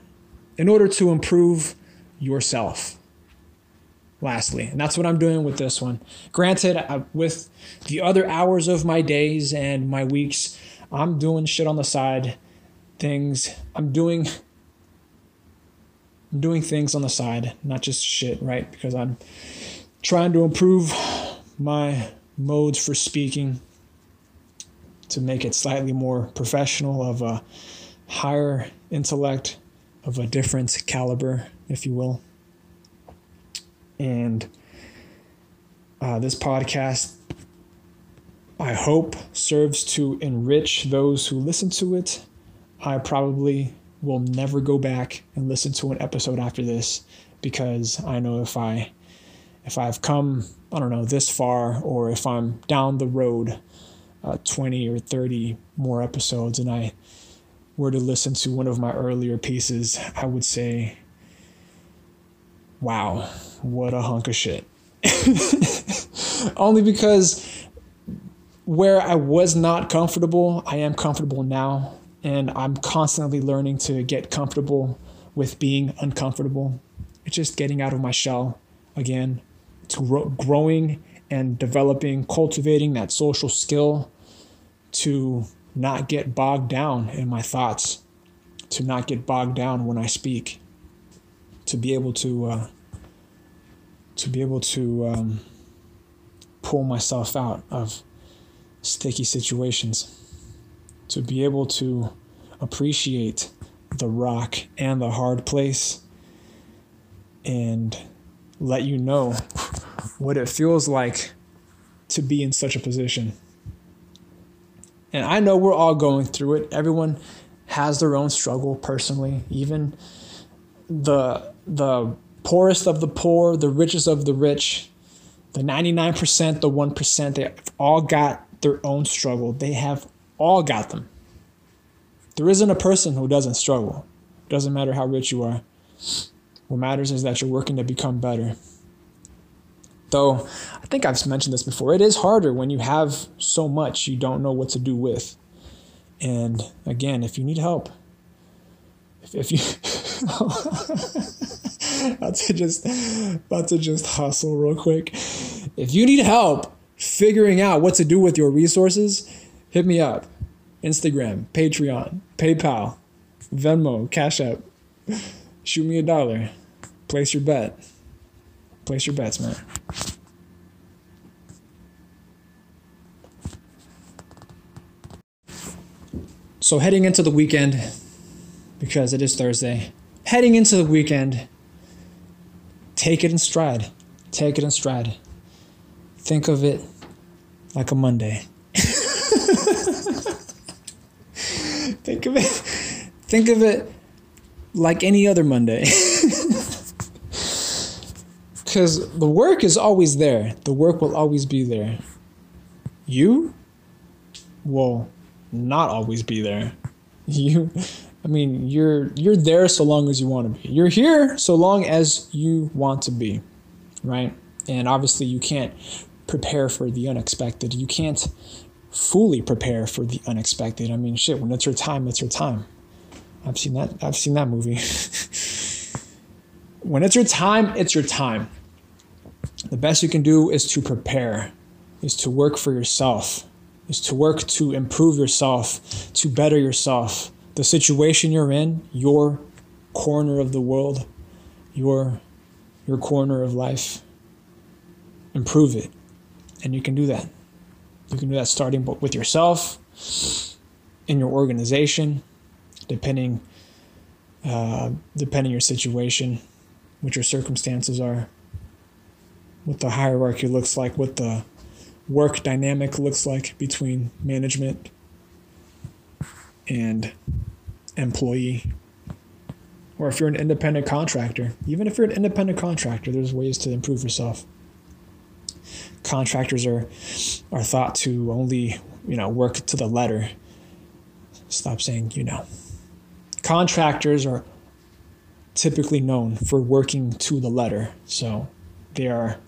In order to improve yourself. Lastly, and that's what I'm doing with this one. Granted, I, with the other hours of my days and my weeks, I'm doing shit on the side, things. I'm doing I'm doing things on the side, not just shit, right? Because I'm trying to improve my modes for speaking to make it slightly more professional, of a higher intellect, of a different caliber, if you will. And uh, this podcast, I hope, serves to enrich those who listen to it. I probably will never go back and listen to an episode after this because I know if I if I've come I don't know this far or if I'm down the road uh, 20 or 30 more episodes and I were to listen to one of my earlier pieces I would say wow what a hunk of shit. Only because where I was not comfortable I am comfortable now. And I'm constantly learning to get comfortable with being uncomfortable. It's just getting out of my shell again, to grow, growing and developing, cultivating that social skill to not get bogged down in my thoughts, to not get bogged down when I speak, to be able to uh, to be able to um, pull myself out of sticky situations, to be able to appreciate the rock and the hard place, and let you know what it feels like to be in such a position. And I know we're all going through it. Everyone has their own struggle personally. Even the the poorest of the poor, the richest of the rich, the 99%, the 1%, they've all got their own struggle. They have all got them. There isn't a person who doesn't struggle. It Doesn't matter how rich you are. What matters is that you're working to become better. Though I think I've mentioned this before, it is harder when you have so much you don't know what to do with. And again, if you need help, if, if you about to just about to just hustle real quick. If you need help figuring out what to do with your resources, hit me up. Instagram, Patreon, PayPal, Venmo, Cash App. Shoot me a dollar. Place your bet. Place your bets, man. So, heading into the weekend, because it is Thursday, heading into the weekend, take it in stride. Take it in stride. Think of it like a Monday. think of it think of it like any other Monday. Cuz the work is always there. The work will always be there. You will not always be there. You I mean, you're you're there so long as you want to be. You're here so long as you want to be, right? And obviously, you can't prepare for the unexpected. You can't fully prepare for the unexpected. I mean, shit, when it's your time, it's your time. I've seen that. I've seen that movie. when it's your time, it's your time. The best you can do is to prepare, is to work for yourself, is to work to improve yourself, to better yourself the situation you're in, your corner of the world, your your corner of life. Improve it. And you can do that. You can do that starting with yourself, in your organization, depending uh, depending your situation, what your circumstances are, what the hierarchy looks like, what the work dynamic looks like between management and employee. Or if you're an independent contractor, even if you're an independent contractor, there's ways to improve yourself. Contractors are are thought to only, you know, work to the letter. Stop saying, you know. Contractors are typically known for working to the letter. So they are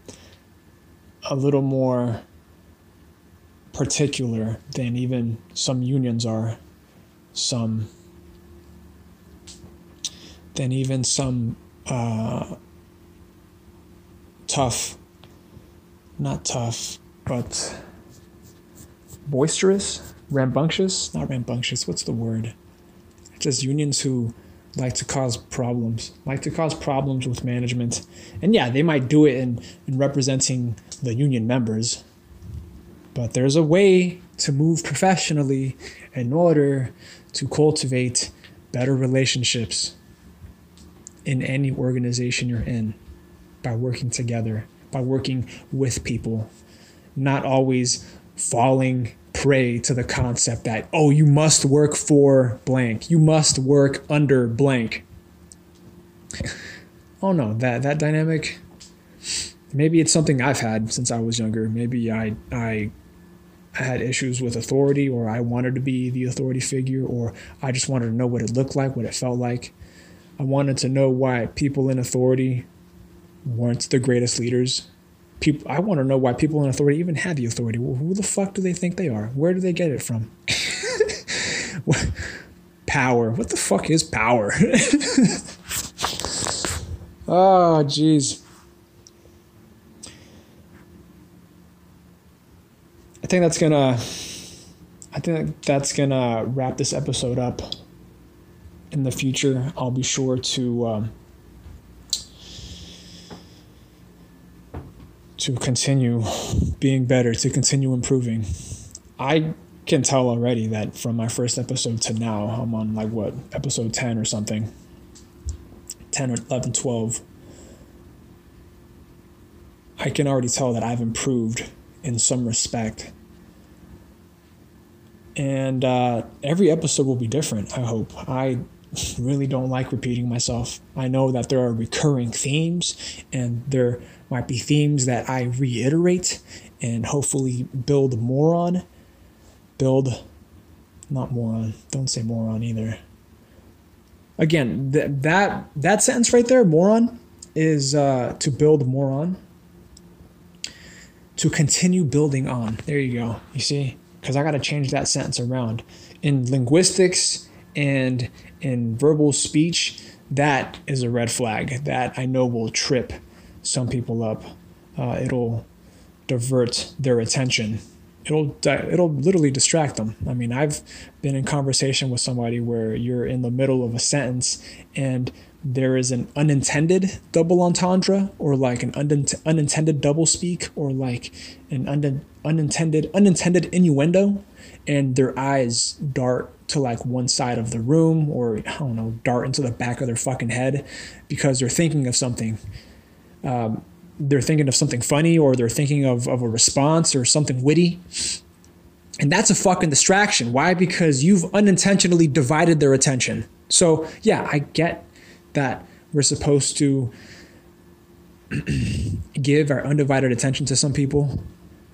a little more particular than even some unions are some than even some uh, tough, not tough, but boisterous, rambunctious, not rambunctious, what's the word? Just unions who like to cause problems, like to cause problems with management. And yeah, they might do it in, in representing the union members, but there's a way to move professionally in order to cultivate better relationships in any organization you're in by working together, by working with people, not always falling prey to the concept that, oh, you must work for blank, you must work under blank. oh no, that, that dynamic, maybe it's something I've had since I was younger. Maybe I, I I had issues with authority, or I wanted to be the authority figure, or I just wanted to know what it looked like, what it felt like. I wanted to know why people in authority weren't the greatest leaders. People, I want to know why people in authority even had the authority. Well, who the fuck do they think they are? Where do they get it from? power. What the fuck is power? Oh, jeez. I think that's gonna. I think that's gonna wrap this episode up. In the future, I'll be sure to um, to continue being better, to continue improving. I can tell already that from my first episode to now, I'm on like what, episode 10 or something. 10 or 11, 12. I can already tell that I've improved in some respect. And uh, every episode will be different, I hope. I really don't like repeating myself. I know that there are recurring themes, and there might be themes that I reiterate and hopefully build more on. Build, not moron. Don't say moron either. Again, th- that that sentence right there, moron, is uh, to build more on. To continue building on. There you go. You see, because I got to change that sentence around. In linguistics and in verbal speech, that is a red flag that I know will trip some people up. Uh, it'll divert their attention. It'll it'll literally distract them. I mean, I've been in conversation with somebody where you're in the middle of a sentence and there is an unintended double entendre or like an unintended double speak or like an un- unintended unintended innuendo and their eyes dart to like one side of the room or I don't know dart into the back of their fucking head because they're thinking of something um, they're thinking of something funny or they're thinking of, of a response or something witty. And that's a fucking distraction. Why? Because you've unintentionally divided their attention. So, yeah, I get that we're supposed to give our undivided attention to some people,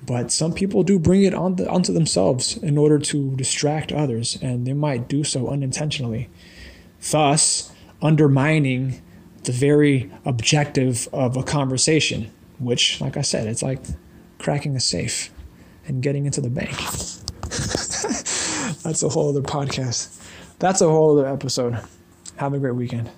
but some people do bring it on the, onto themselves in order to distract others, and they might do so unintentionally, thus undermining the very objective of a conversation, which, like I said, it's like cracking a safe and getting into the bank. That's a whole other podcast. That's a whole other episode. Have a great weekend.